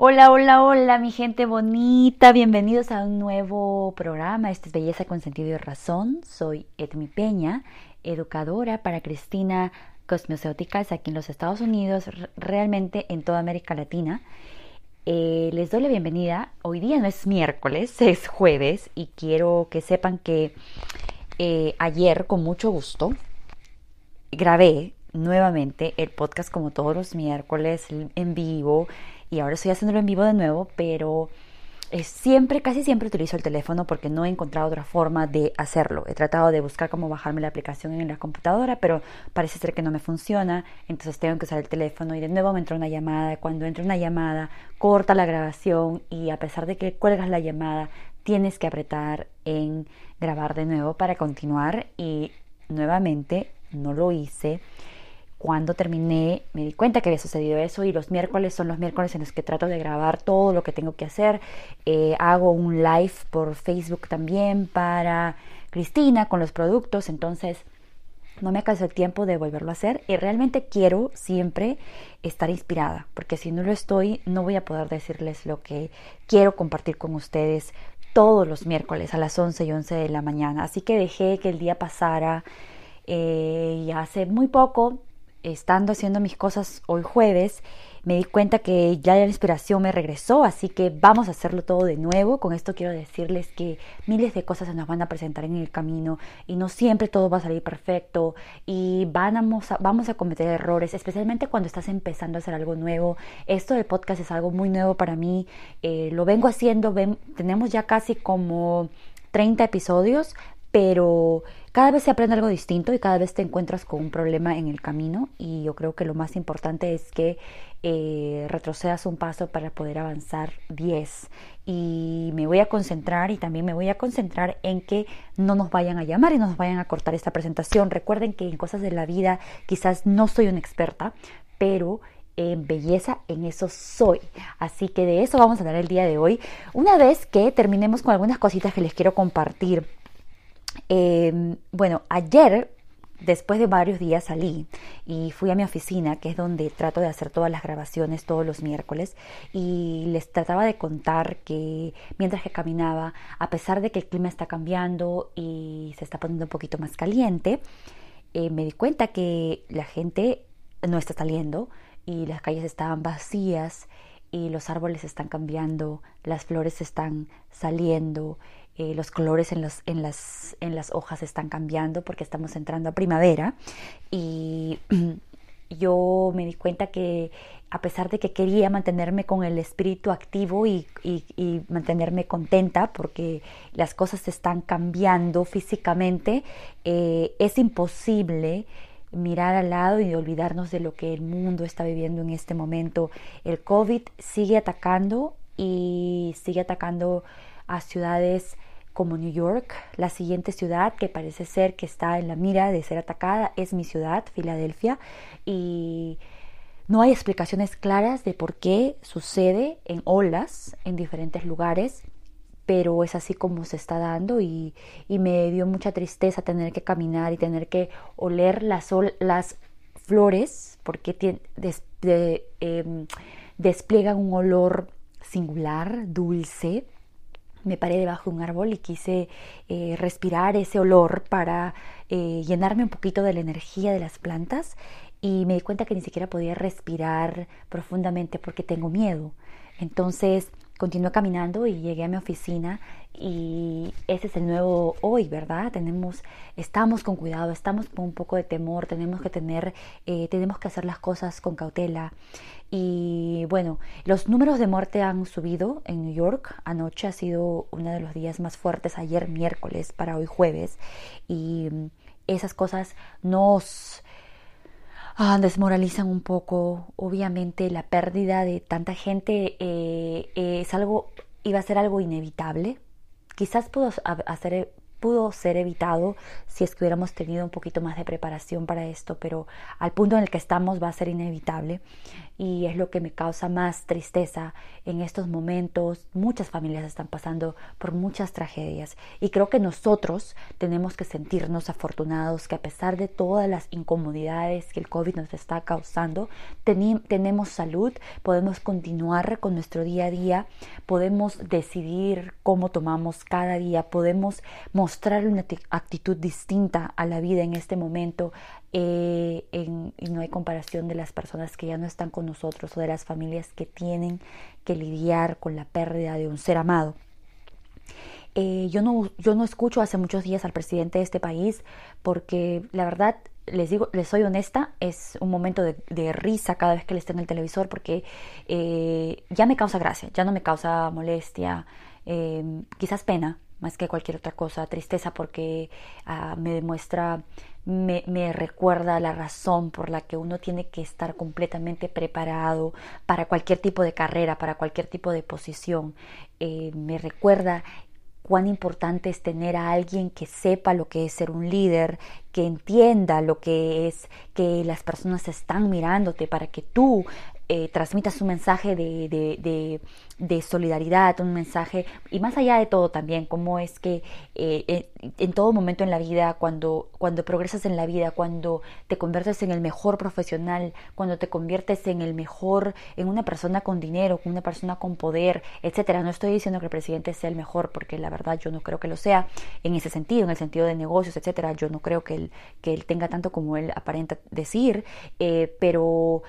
Hola, hola, hola, mi gente bonita. Bienvenidos a un nuevo programa. Este es Belleza con Sentido y Razón. Soy Edmi Peña, educadora para Cristina Cosmecéuticas aquí en los Estados Unidos, realmente en toda América Latina. Eh, les doy la bienvenida. Hoy día no es miércoles, es jueves y quiero que sepan que eh, ayer, con mucho gusto, grabé nuevamente el podcast como todos los miércoles en vivo y ahora estoy haciéndolo en vivo de nuevo, pero eh, siempre, casi siempre utilizo el teléfono porque no he encontrado otra forma de hacerlo. He tratado de buscar cómo bajarme la aplicación en la computadora, pero parece ser que no me funciona, entonces tengo que usar el teléfono y de nuevo me entra una llamada. Cuando entra una llamada, corta la grabación y a pesar de que cuelgas la llamada, tienes que apretar en grabar de nuevo para continuar y nuevamente no lo hice cuando terminé me di cuenta que había sucedido eso y los miércoles son los miércoles en los que trato de grabar todo lo que tengo que hacer. Eh, hago un live por Facebook también para Cristina con los productos, entonces no me alcanzó el tiempo de volverlo a hacer y realmente quiero siempre estar inspirada, porque si no lo estoy no voy a poder decirles lo que quiero compartir con ustedes todos los miércoles a las 11 y 11 de la mañana. Así que dejé que el día pasara eh, y hace muy poco estando haciendo mis cosas hoy jueves, me di cuenta que ya la inspiración me regresó, así que vamos a hacerlo todo de nuevo. Con esto quiero decirles que miles de cosas se nos van a presentar en el camino y no siempre todo va a salir perfecto y vamos a, vamos a cometer errores, especialmente cuando estás empezando a hacer algo nuevo. Esto del podcast es algo muy nuevo para mí, eh, lo vengo haciendo, tenemos ya casi como 30 episodios, pero cada vez se aprende algo distinto y cada vez te encuentras con un problema en el camino y yo creo que lo más importante es que eh, retrocedas un paso para poder avanzar 10 y me voy a concentrar y también me voy a concentrar en que no nos vayan a llamar y no nos vayan a cortar esta presentación. Recuerden que en cosas de la vida quizás no soy una experta, pero en belleza, en eso soy. Así que de eso vamos a hablar el día de hoy. Una vez que terminemos con algunas cositas que les quiero compartir Em, bueno, ayer, después de varios días, salí y fui a mi oficina, que es donde trato de hacer todas las grabaciones todos los miércoles, y les trataba de contar que mientras que caminaba, a pesar de que el clima está cambiando y se está poniendo un poquito más caliente, eh, me di cuenta que la gente no está saliendo y las calles estaban vacías y los árboles están cambiando, las flores están saliendo eh, los colores en, los, en, las, en las hojas están cambiando porque estamos entrando a primavera y yo me di cuenta que a pesar de que quería mantenerme con el espíritu activo y, mantenerme contenta porque las cosas están cambiando físicamente, eh, es imposible mirar al lado y olvidarnos de lo que el mundo está viviendo en este momento. El COVID sigue atacando y sigue atacando a ciudades como New York. La siguiente ciudad que parece ser que está en la mira de ser atacada es mi ciudad, Filadelfia, y no hay explicaciones claras de por qué sucede en olas en diferentes lugares, pero es así como se está dando y, me dio mucha tristeza tener que caminar y tener que oler las, flores porque em, despliegan un olor singular, dulce me paré debajo de un árbol y quise eh, respirar ese olor para eh, llenarme un poquito de la energía de las plantas y me di cuenta que ni siquiera podía respirar profundamente porque tengo miedo. Entonces continué caminando y llegué a mi oficina y ese es el nuevo hoy, ¿verdad? Tenemos, estamos con cuidado, estamos con un poco de temor, tenemos que tener, eh, tenemos que hacer las cosas con cautela. Y bueno, los números de muerte han subido en New York. Anoche ha sido uno de los días más fuertes, ayer miércoles para hoy jueves. Y mm, esas cosas nos ah, desmoralizan un poco. Obviamente la pérdida de tanta gente eh, es algo, iba a ser algo inevitable. Quizás pudo hacer, pudo ser evitado si es que hubiéramos tenido un poquito más de preparación para esto, pero al punto en el que estamos va a ser inevitable y es lo que me causa más tristeza en estos momentos. Muchas familias están pasando por muchas tragedias y creo que nosotros tenemos que sentirnos afortunados que a pesar de todas las incomodidades que el COVID nos está causando, tenemos salud, podemos continuar con nuestro día a día, podemos decidir cómo tomamos cada día, podemos mostrar una actitud distinta a la vida en este momento, eh, y no hay comparación de las personas que ya no están con nosotros o de las familias que tienen que lidiar con la pérdida de un ser amado. Eh, yo, no, yo no escucho hace muchos días al presidente de este país porque la verdad les digo, les soy honesta, es un momento de, risa cada vez que le esté en el televisor porque eh, ya me causa gracia, ya no me causa molestia, quizás pena, más que cualquier otra cosa, tristeza porque ah, me demuestra, me, recuerda la razón por la que uno tiene que estar completamente preparado para cualquier tipo de carrera, para cualquier tipo de posición. Eh, me recuerda cuán importante es tener a alguien que sepa lo que es ser un líder, que entienda lo que es que las personas están mirándote para que tú eh, transmitas un mensaje de, de, de, solidaridad, un mensaje, y más allá de todo también, cómo es que eh, en todo momento en la vida, cuando, cuando progresas en la vida, cuando te conviertes en el mejor profesional, cuando te conviertes en el mejor, en una persona con dinero, con una persona con poder, etcétera. No estoy diciendo que el presidente sea el mejor, porque la verdad yo no creo que lo sea en ese sentido, en el sentido de negocios, etcétera. Yo no creo que él, que él tenga tanto como él aparenta decir, eh, pero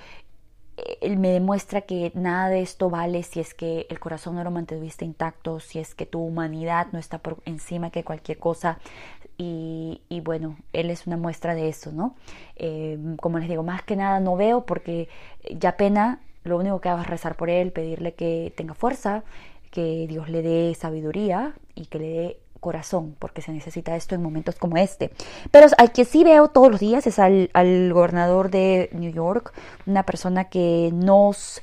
él me demuestra que nada de esto vale si es que el corazón no lo mantuviste intacto, si es que tu humanidad no está por encima que cualquier cosa. Y, bueno, él es una muestra de eso, ¿no? Eh, como les digo, más que nada no veo porque ya pena, lo único que hago es rezar por él, pedirle que tenga fuerza, que Dios le dé sabiduría y que le dé corazón, porque se necesita esto en momentos como este. Pero al que sí veo todos los días es al, gobernador de New York, una persona que nos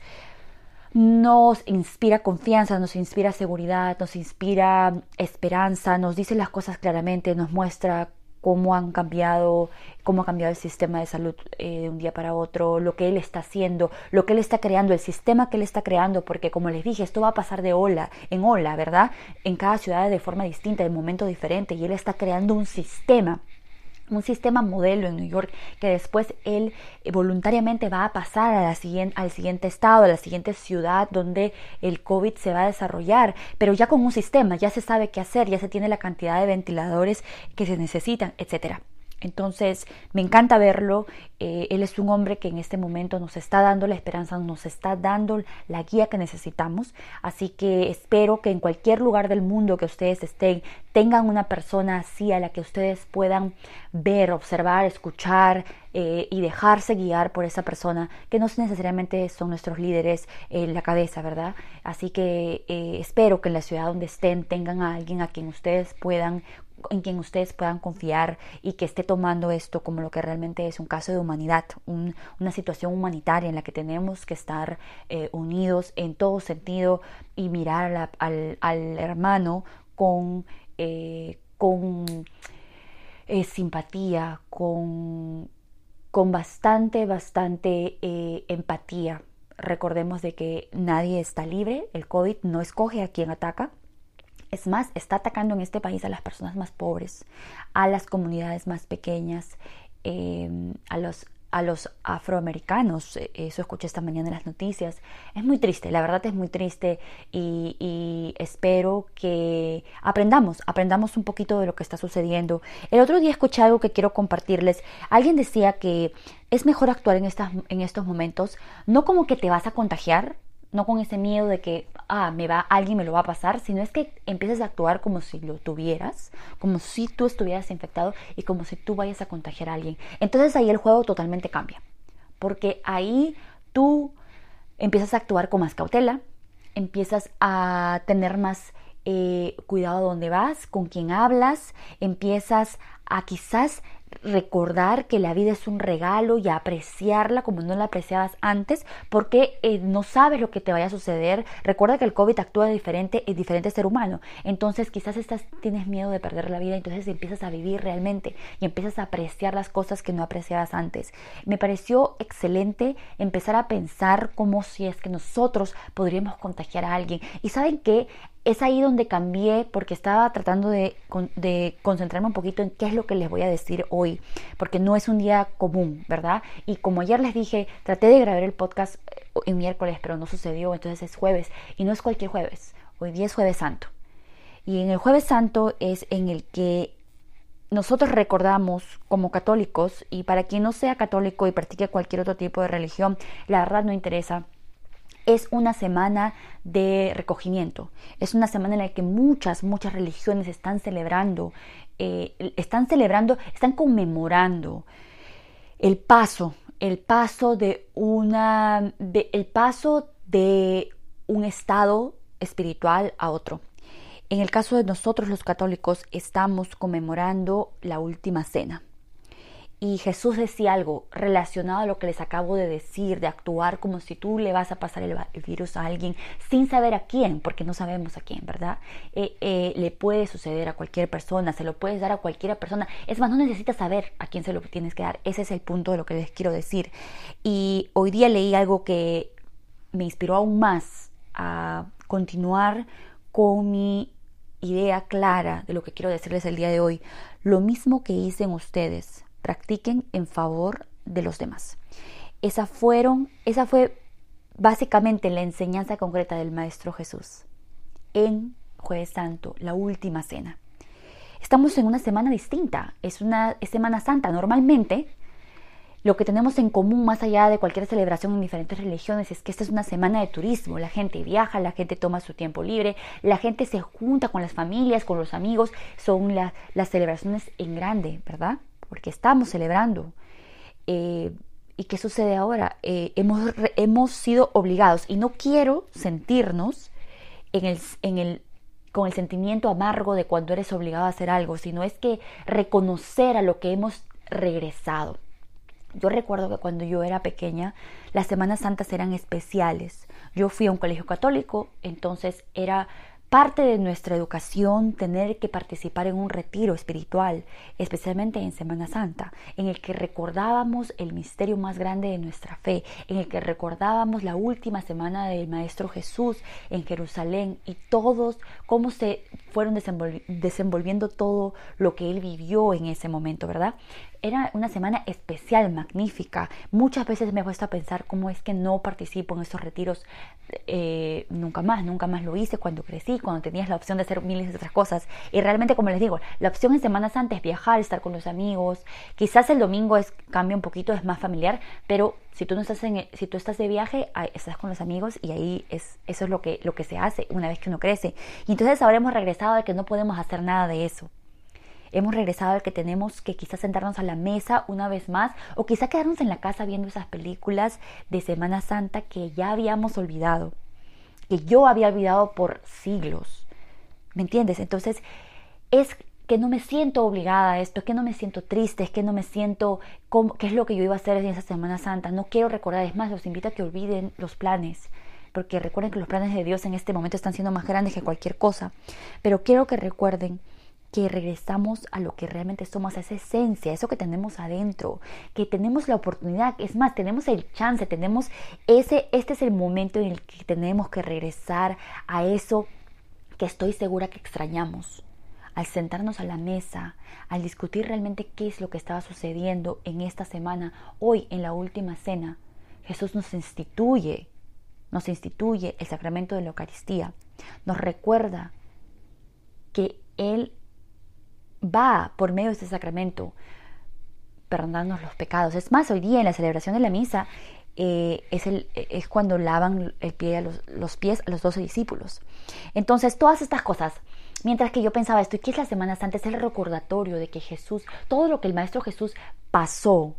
nos inspira confianza, nos inspira seguridad, nos inspira esperanza, nos dice las cosas claramente, nos muestra cómo han cambiado, cómo ha cambiado el sistema de salud eh, de un día para otro, lo que él está haciendo, lo que él está creando, el sistema que él está creando, porque como les dije, esto va a pasar de ola en ola, ¿verdad? En cada ciudad de forma distinta, de momento diferente, y él está creando un sistema un sistema modelo en New York que después él eh, voluntariamente va a pasar a la siguiente, al siguiente estado, a la siguiente ciudad donde el COVID se va a desarrollar, pero ya con un sistema, ya se sabe qué hacer, ya se tiene la cantidad de ventiladores que se necesitan, etcétera. Entonces, me encanta verlo. Eh, él es un hombre que en este momento nos está dando la esperanza, nos está dando la guía que necesitamos. Así que espero que en cualquier lugar del mundo que ustedes estén, tengan una persona así a la que ustedes puedan ver, observar, escuchar eh, y dejarse guiar por esa persona, que no necesariamente son nuestros líderes en la cabeza, ¿verdad? Así que eh, espero que en la ciudad donde estén tengan a alguien a quien ustedes puedan en quien ustedes puedan confiar y que esté tomando esto como lo que realmente es un caso de humanidad, una situación humanitaria en la que tenemos que estar eh, unidos en todo sentido y mirar al, hermano con, eh, con eh, simpatía, con, con bastante, bastante empatía. Recordemos de que nadie está libre, el COVID no escoge a quien ataca, es más, está atacando en este país a las personas más pobres, a las comunidades más pequeñas, em, a los a los afroamericanos. Eso escuché esta mañana en las noticias. Es muy triste, la verdad es muy triste y, y, espero que aprendamos, aprendamos un poquito de lo que está sucediendo. El otro día escuché algo que quiero compartirles. Alguien decía que es mejor actuar en, estas, en estos momentos, no como que te vas a contagiar, no con ese miedo de que, ah, me va, alguien me lo va a pasar, sino es que empieces a actuar como si lo tuvieras, como si tú estuvieras infectado y como si tú vayas a contagiar a alguien. Entonces ahí el juego totalmente cambia, porque ahí tú empiezas a actuar con más cautela, empiezas a tener más eh, cuidado donde vas, con quién hablas, empiezas a quizás recordar que la vida es un regalo y apreciarla como no la apreciabas antes, porque eh, no sabes lo que te vaya a suceder. Recuerda que el COVID actúa diferente en diferente ser humano. Entonces quizás estás, tienes miedo de perder la vida, entonces empiezas a vivir realmente y empiezas a apreciar las cosas que no apreciabas antes. Me pareció excelente empezar a pensar como si es que nosotros podríamos contagiar a alguien. Y saben que es ahí donde cambié porque estaba tratando de, concentrarme un poquito en qué es lo que les voy a decir hoy, porque no es un día común, ¿verdad? Y como ayer les dije, traté de grabar el podcast eh, en miércoles, pero no sucedió, entonces es jueves, y no es cualquier jueves, hoy día es jueves santo. Y en el jueves santo es en el que nosotros recordamos como católicos, y para quien no sea católico y practique cualquier otro tipo de religión, la verdad no interesa, es una semana de recogimiento, es una semana en la que muchas, muchas religiones están celebrando, eh, están celebrando, están conmemorando el paso, el paso de una, el paso de un estado espiritual a otro. En el caso de nosotros los católicos estamos conmemorando la última cena. Y Jesús decía algo relacionado a lo que les acabo de decir, de actuar como si tú le vas a pasar el, virus a alguien sin saber a quién, porque no sabemos a quién, ¿verdad? Eh, eh, le puede suceder a cualquier persona, se lo puedes dar a cualquier persona. Es más, no necesitas saber a quién se lo tienes que dar. Ese es el punto de lo que les quiero decir. Y hoy día leí algo que me inspiró aún más a continuar con mi idea clara de lo que quiero decirles el día de hoy. Lo mismo que hice ustedes practiquen en favor de los demás. Esa, fueron, esa fue básicamente la enseñanza concreta del Maestro Jesús en Jueves Santo, la última cena. Estamos en una semana distinta, es una Semana Santa. Normalmente, lo que tenemos en común más allá de cualquier celebración en diferentes religiones es que esta es una semana de turismo. La gente viaja, la gente toma su tiempo libre, la gente se junta con las familias, con los amigos. Son las celebraciones en grande, ¿verdad? Porque estamos celebrando. Eh, ¿Y qué sucede ahora? Eh, hemos, hemos sido obligados y no quiero sentirnos en el, en el, con el sentimiento amargo de cuando eres obligado a hacer algo, sino es que reconocer a lo que hemos regresado. Yo recuerdo que cuando yo era pequeña, las Semanas Santas eran especiales. Yo fui a un colegio católico, entonces era parte de nuestra educación tener que participar en un retiro espiritual, especialmente en Semana Santa, en el que recordábamos el misterio más grande de nuestra fe, en el que recordábamos la última semana del Maestro Jesús en Jerusalén y todos cómo se fueron desenvolviendo todo lo que él vivió en ese momento, ¿verdad? Era una semana especial, magnífica. Muchas veces me he puesto a pensar cómo es que no participo en esos retiros eh, nunca más, nunca más lo hice cuando crecí, cuando tenías la opción de hacer miles de otras cosas. Y realmente, como les digo, la opción en Semana Santa es viajar, estar con los amigos. Quizás el domingo es, cambia un poquito, es más familiar, pero si tú no estás en, si tú estás de viaje, estás con los amigos y ahí es, eso es lo que, lo que se hace una vez que uno crece. Y entonces habremos regresado a que no podemos hacer nada de eso. Hemos regresado al que tenemos que quizás sentarnos a la mesa una vez más o quizás quedarnos en la casa viendo esas películas de Semana Santa que ya habíamos olvidado, que yo había olvidado por siglos. ¿Me entiendes? Entonces es que no me siento obligada a esto, es que no me siento triste, es que no me siento como, qué es lo que yo iba a hacer en esa Semana Santa. No quiero recordar, es más, los invito a que olviden los planes, porque recuerden que los planes de Dios en este momento están siendo más grandes que cualquier cosa. Pero quiero que recuerden que regresamos a lo que realmente somos, a esa esencia, eso que tenemos adentro, que tenemos la oportunidad, es más, tenemos el chance, tenemos ese, este es el momento en el que tenemos que regresar a eso que estoy segura que extrañamos. Al sentarnos a la mesa, al discutir realmente qué es lo que estaba sucediendo en esta semana, hoy en la última cena, Jesús nos instituye, nos instituye el sacramento de la Eucaristía, nos recuerda que Él va por medio de este sacramento perdonarnos los pecados. Es más, hoy día en la celebración de la misa eh, es, el, es, cuando lavan el pie a los, pies a los doce discípulos. Entonces, todas estas cosas, mientras que yo pensaba esto, ¿y qué es la Semana Santa? Es el recordatorio de que Jesús, todo lo que el Maestro Jesús pasó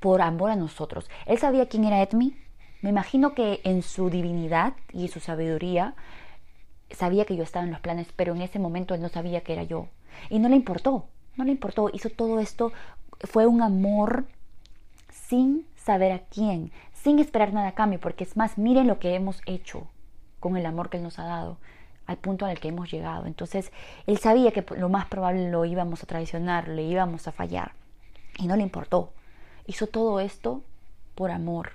por amor a nosotros. Él sabía quién era Edmi. Me imagino que en su divinidad y su sabiduría sabía que yo estaba en los planes, pero en ese momento él no sabía que era yo. Y no le importó. No le importó, hizo todo esto, fue un amor sin saber a quién, sin esperar nada a cambio, porque es más, miren lo que hemos hecho con el amor que Él nos ha dado, al punto al que hemos llegado. Entonces, Él sabía que lo más probable lo íbamos a traicionar, le íbamos a fallar, y no le importó. Hizo todo esto por amor.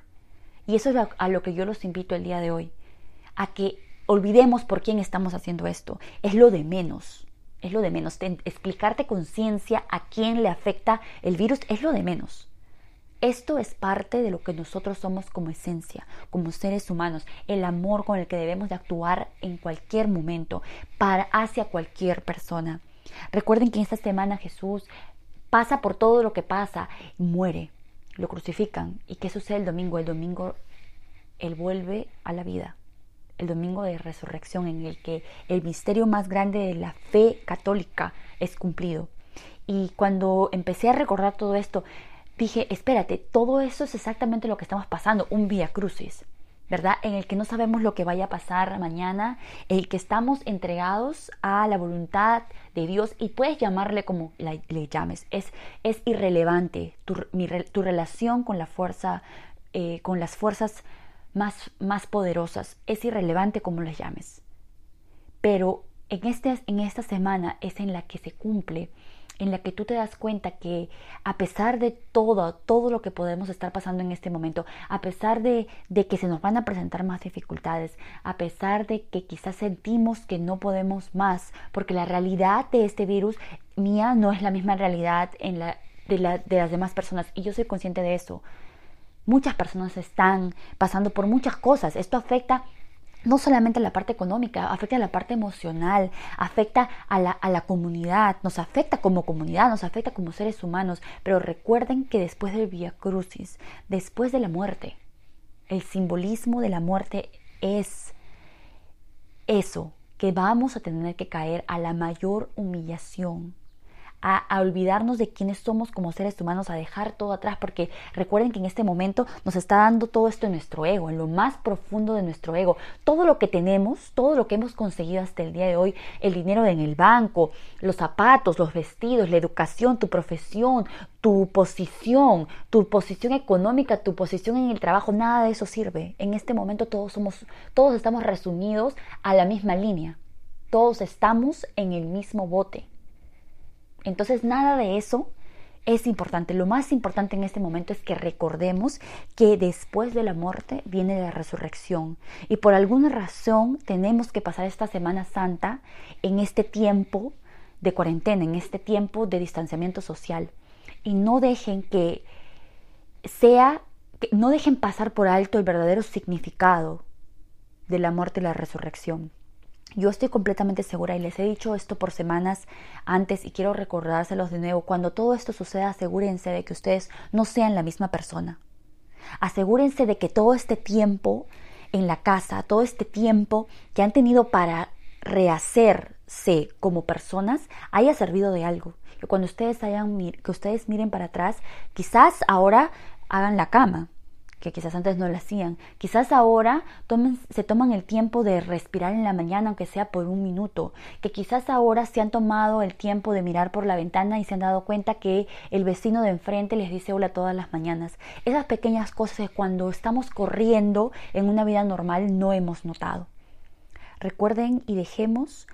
Y eso es a lo que yo los invito el día de hoy, a que olvidemos por quién estamos haciendo esto. Es lo de menos, es lo de menos. explicarte con ciencia a quién le afecta el virus es lo de menos. Esto es parte de lo que nosotros somos como esencia, como seres humanos, el amor con el que debemos de actuar en cualquier momento, para hacia cualquier persona. Recuerden que esta semana Jesús pasa por todo lo que pasa, muere, lo crucifican. ¿Y qué sucede el domingo? El domingo Él vuelve a la vida. El domingo de resurrección en el que el misterio más grande de la fe católica es cumplido. Y cuando empecé a recordar todo esto, dije, espérate, todo eso es exactamente lo que estamos pasando, un vía crucis, ¿verdad? En el que no sabemos lo que vaya a pasar mañana, el que estamos entregados a la voluntad de Dios y puedes llamarle como le llames, es, es irrelevante tu, tu, relación con la fuerza, eh, con las fuerzas más, más poderosas, es irrelevante como les llames. Pero en, este, en esta semana es en la que se cumple en la que tú te das cuenta que a pesar de todo, todo lo que podemos estar pasando en este momento, a pesar de, de, que se nos van a presentar más dificultades, a pesar de que quizás sentimos que no podemos más, porque la realidad de este virus mía no es la misma realidad en la, de, la, de las demás personas y yo soy consciente de eso. Muchas personas están pasando por muchas cosas. Esto afecta no solamente la parte económica, afecta a la parte emocional, afecta a la, a la, comunidad, nos afecta como comunidad, nos afecta como seres humanos. Pero recuerden que después del Via Crucis, después de la muerte, el simbolismo de la muerte es eso, que vamos a tener que caer a la mayor humillación a, olvidarnos de quiénes somos como seres humanos, a dejar todo atrás, porque recuerden que en este momento nos está dando todo esto en nuestro ego, en lo más profundo de nuestro ego. Todo lo que tenemos, todo lo que hemos conseguido hasta el día de hoy, el dinero en el banco, los zapatos, los vestidos, la educación, tu profesión, tu posición, tu posición económica, tu posición en el trabajo, nada de eso sirve. En este momento todos somos, todos estamos resumidos a la misma línea. Todos estamos en el mismo bote. Entonces nada de eso es importante. Lo más importante en este momento es que recordemos que después de la muerte viene la resurrección. Y por alguna razón tenemos que pasar esta Semana Santa en este tiempo de cuarentena, en este tiempo de distanciamiento social. Y no dejen que sea, que no dejen pasar por alto el verdadero significado de la muerte y la resurrección. Yo estoy completamente segura y les he dicho esto por semanas antes y quiero recordárselos de nuevo. Cuando todo esto suceda, asegúrense de que ustedes no sean la misma persona. Asegúrense de que todo este tiempo en la casa, todo este tiempo que han tenido para rehacerse como personas, haya servido de algo. Que cuando ustedes hayan, que ustedes miren para atrás, quizás ahora hagan la cama, que quizás antes no lo hacían. Quizás ahora se toman el tiempo de respirar en la mañana, aunque sea por un minuto. Que quizás ahora se han tomado el tiempo de mirar por la ventana y se han dado cuenta que el vecino de enfrente les dice hola todas las mañanas. Esas pequeñas cosas cuando estamos corriendo en una vida normal no hemos notado. Recuerden y dejemos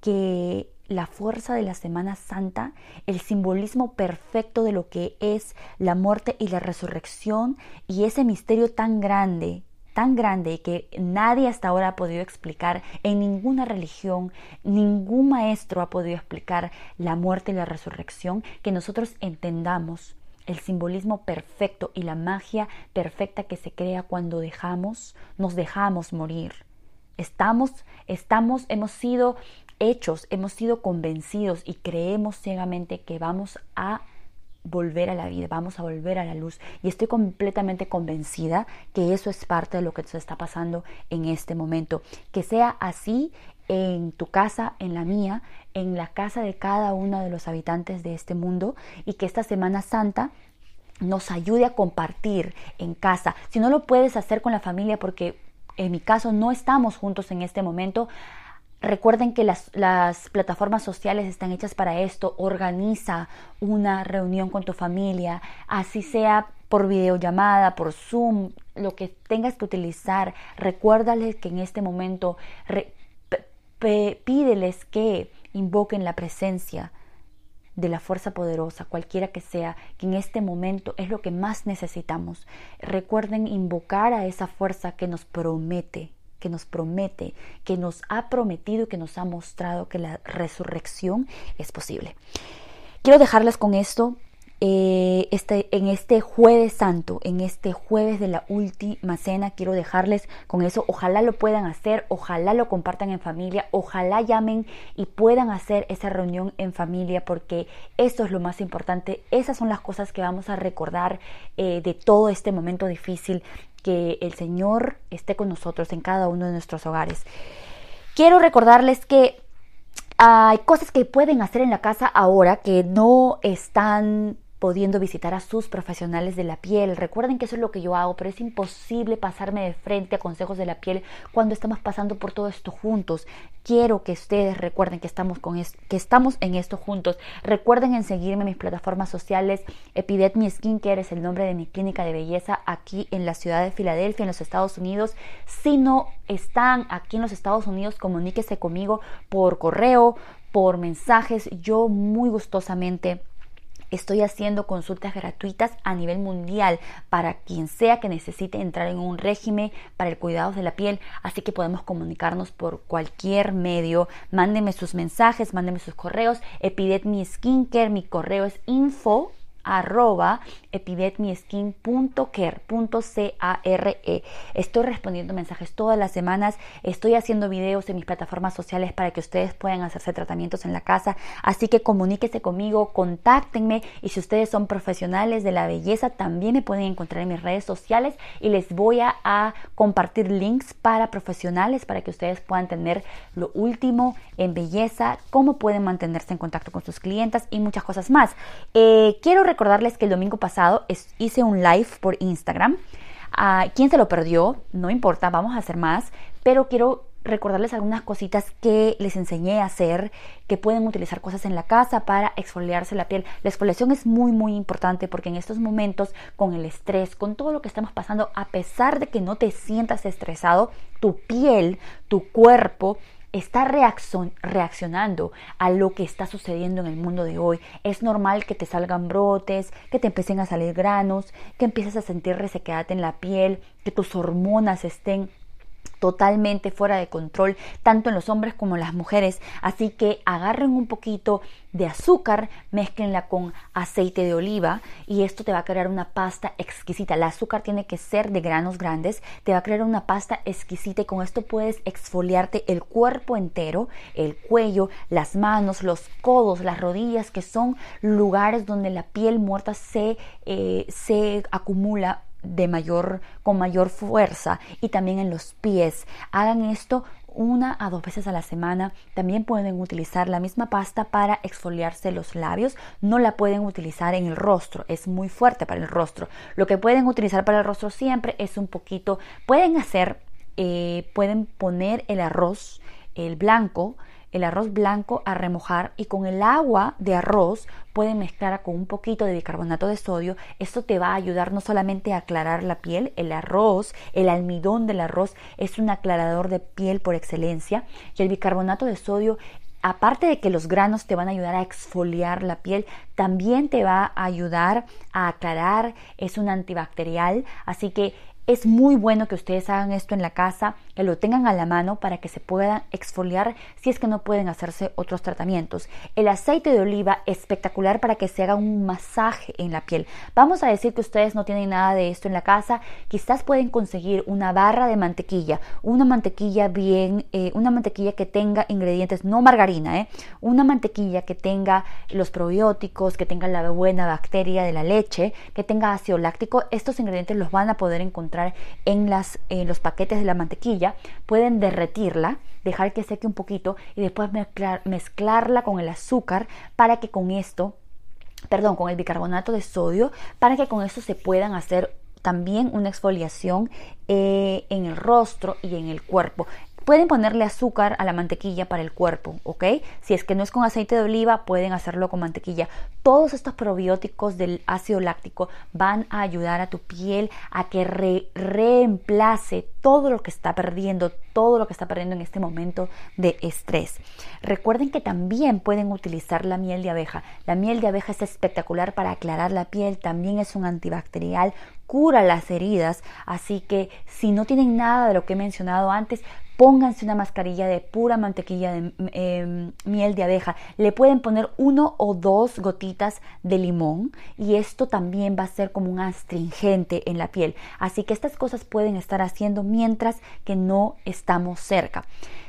que la fuerza de la Semana Santa, el simbolismo perfecto de lo que es la muerte y la resurrección y ese misterio tan grande, tan grande que nadie hasta ahora ha podido explicar en ninguna religión, ningún maestro ha podido explicar la muerte y la resurrección, que nosotros entendamos el simbolismo perfecto y la magia perfecta que se crea cuando dejamos, nos dejamos morir. Estamos, estamos, hemos sido hechos, hemos sido convencidos y creemos ciegamente que vamos a volver a la vida, vamos a volver a la luz. Y estoy completamente convencida que eso es parte de lo que se está pasando en este momento. Que sea así en tu casa, en la mía, en la casa de cada uno de los habitantes de este mundo y que esta Semana Santa nos ayude a compartir en casa. Si no lo puedes hacer con la familia porque en mi caso no estamos juntos en este momento, Recuerden que las, las, plataformas sociales están hechas para esto. Organiza una reunión con tu familia, así sea por videollamada, por Zoom, lo que tengas que utilizar. Recuérdales que en este momento pídeles que invoquen la presencia de la fuerza poderosa, cualquiera que sea, que en este momento es lo que más necesitamos. Recuerden invocar a esa fuerza que nos promete, que nos promete, que nos ha prometido y que nos ha mostrado que la resurrección es posible. Quiero dejarles con esto eh, este, en este jueves santo, en este jueves de la última cena, quiero dejarles con eso. Ojalá lo puedan hacer, ojalá lo compartan en familia, ojalá llamen y puedan hacer esa reunión en familia, porque eso es lo más importante. Esas son las cosas que vamos a recordar eh, de todo este momento difícil. Que el Señor esté con nosotros en cada uno de nuestros hogares. Quiero recordarles que hay cosas que pueden hacer en la casa ahora que no están pudiendo visitar a sus profesionales de la piel. Recuerden que eso es lo que yo hago, pero es imposible pasarme de frente a consejos de la piel cuando estamos pasando por todo esto juntos. Quiero que ustedes recuerden que estamos, con que estamos en esto juntos. Recuerden en seguirme en mis plataformas sociales. Epidet Mi Skincare es el nombre de mi clínica de belleza aquí en la ciudad de Filadelfia, en los Estados Unidos. Si no están aquí en los Estados Unidos, comuníquese conmigo por correo, por mensajes. Yo muy gustosamente Estoy haciendo consultas gratuitas a nivel mundial para quien sea que necesite entrar en un régimen para el cuidado de la piel, así que podemos comunicarnos por cualquier medio. Mándenme sus mensajes, mándenme sus correos. Epidet mi skincare, mi correo es info arroba epidetmiskin.care.care. Estoy respondiendo mensajes todas las semanas, estoy haciendo videos en mis plataformas sociales para que ustedes puedan hacerse tratamientos en la casa, así que comuníquese conmigo, contáctenme y si ustedes son profesionales de la belleza también me pueden encontrar en mis redes sociales y les voy a, compartir links para profesionales para que ustedes puedan tener lo último en belleza, cómo pueden mantenerse en contacto con sus clientes y muchas cosas más. Eh, quiero recordarles que el domingo pasado hice un live por Instagram. Uh, ¿Quién se lo perdió? No importa, vamos a hacer más, pero quiero recordarles algunas cositas que les enseñé a hacer, que pueden utilizar cosas en la casa para exfoliarse la piel. La exfoliación es muy muy importante porque en estos momentos con el estrés, con todo lo que estamos pasando, a pesar de que no te sientas estresado, tu piel, tu cuerpo está reaccionando a lo que está sucediendo en el mundo de hoy. Es normal que te salgan brotes, que te empiecen a salir granos, que empieces a sentir resequedad en la piel, que tus hormonas estén totalmente fuera de control, tanto en los hombres como en las mujeres. Así que agarren un poquito de azúcar, mezclenla con aceite de oliva y esto te va a crear una pasta exquisita. El azúcar tiene que ser de granos grandes, te va a crear una pasta exquisita y con esto puedes exfoliarte el cuerpo entero, el cuello, las manos, los codos, las rodillas, que son lugares donde la piel muerta se, eh, se acumula de mayor, con mayor fuerza y también en los pies. Hagan esto una a dos veces a la semana. También pueden utilizar la misma pasta para exfoliarse los labios. No la pueden utilizar en el rostro, es muy fuerte para el rostro. Lo que pueden utilizar para el rostro siempre es un poquito, pueden hacer, eh, pueden poner el arroz, el blanco, el arroz blanco a remojar y con el agua de arroz pueden mezclar con un poquito de bicarbonato de sodio. Esto te va a ayudar no solamente a aclarar la piel, el arroz, el almidón del arroz es un aclarador de piel por excelencia y el bicarbonato de sodio aparte de que los granos te van a ayudar a exfoliar la piel, también te va a ayudar a aclarar, es un antibacterial, así que es muy bueno que ustedes hagan esto en la casa, que lo tengan a la mano para que se puedan exfoliar si es que no pueden hacerse otros tratamientos. El aceite de oliva espectacular para que se haga un masaje en la piel. Vamos a decir que ustedes no tienen nada de esto en la casa, quizás pueden conseguir una barra de mantequilla, una mantequilla bien, eh, una mantequilla que tenga ingredientes, no margarina, eh, una mantequilla que tenga los probióticos, que tenga la buena bacteria de la leche, que tenga ácido láctico. Estos ingredientes los van a poder encontrar en, las, en los paquetes de la mantequilla, pueden derretirla, dejar que seque un poquito y después mezclar, mezclarla con el azúcar para que con esto, perdón, con el bicarbonato de sodio, para que con esto se puedan hacer también una exfoliación eh, en el rostro y en el cuerpo Pueden ponerle azúcar a la mantequilla para el cuerpo, ¿ok? Si es que no es con aceite de oliva, pueden hacerlo con mantequilla. Todos estos probióticos del ácido láctico van a ayudar a tu piel a que reemplace todo lo que está perdiendo, todo lo que está perdiendo en este momento de estrés. Recuerden que también pueden utilizar la miel de abeja. La miel de abeja es espectacular para aclarar la piel, también es un antibacterial, cura las heridas, así que si no tienen nada de lo que he mencionado antes, pónganse una mascarilla de pura mantequilla de em, miel de abeja. Le pueden poner uno o dos gotitas de limón y esto también va a ser como un astringente en la piel. Así que estas cosas pueden estar haciendo mientras que no estamos cerca.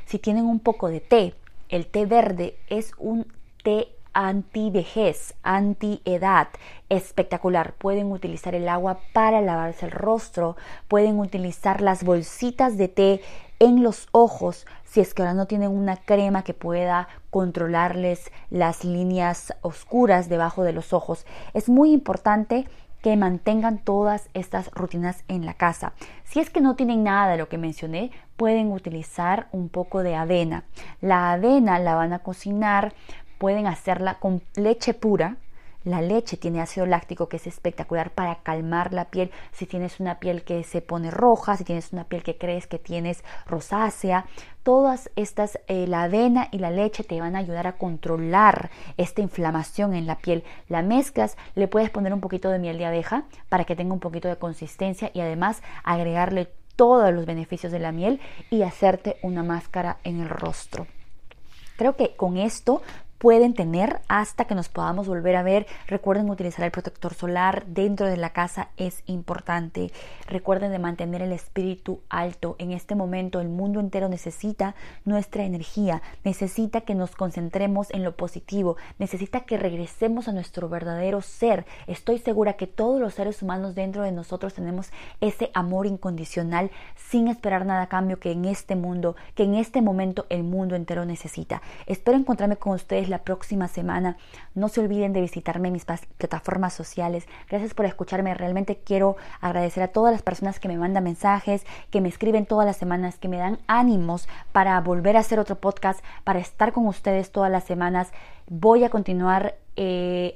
Si tienen un poco de té, el té verde es un té anti-vejez, anti-edad, espectacular. Pueden utilizar el agua para lavarse el rostro, pueden utilizar las bolsitas de té en los ojos si es que ahora no tienen una crema que pueda controlarles las líneas oscuras debajo de los ojos. Es muy importante que mantengan todas estas rutinas en la casa. Si es que no tienen nada de lo que mencioné, pueden utilizar un poco de avena. La avena la van a cocinar pueden hacerla con leche pura. La leche tiene ácido láctico que es espectacular para calmar la piel. Si tienes una piel que se pone roja, si tienes una piel que crees que tienes rosácea, todas estas, eh, la avena y la leche te van a ayudar a controlar esta inflamación en la piel. La mezclas, le puedes poner un poquito de miel de abeja para que tenga un poquito de consistencia y además agregarle todos los beneficios de la miel y hacerte una máscara en el rostro. Creo que con esto pueden tener hasta que nos podamos volver a ver. Recuerden utilizar el protector solar dentro de la casa es importante. Recuerden de mantener el espíritu alto. En este momento el mundo entero necesita nuestra energía, necesita que nos concentremos en lo positivo, necesita que regresemos a nuestro verdadero ser. Estoy segura que todos los seres humanos dentro de nosotros tenemos ese amor incondicional sin esperar nada a cambio que en este mundo, que en este momento el mundo entero necesita. Espero encontrarme con la próxima semana. No se olviden de visitarme en mis plataformas sociales. Gracias por escucharme. Realmente quiero agradecer a todas las personas que me mandan mensajes, que me escriben todas las semanas, que me dan ánimos para volver a hacer otro podcast, para estar con ustedes todas las semanas. Voy a continuar eh,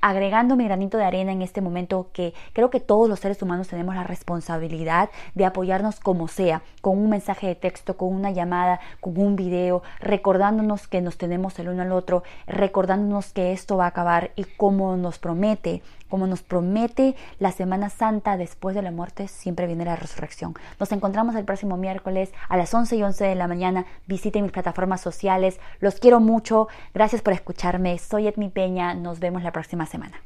agregando mi granito de arena en este momento que creo que todos los seres humanos tenemos la responsabilidad de apoyarnos como sea, con un mensaje de texto, con una llamada, con un video, recordándonos que nos tenemos el uno al otro, recordándonos que esto va a acabar y como nos promete, como nos promete la Semana Santa después de la muerte, siempre viene la resurrección. Nos encontramos el próximo miércoles a las 11 y 11 de la mañana. Visiten mis plataformas sociales. Los quiero mucho. Gracias por escucharme. Soy Edmi Peña. Nos vemos la próxima semana.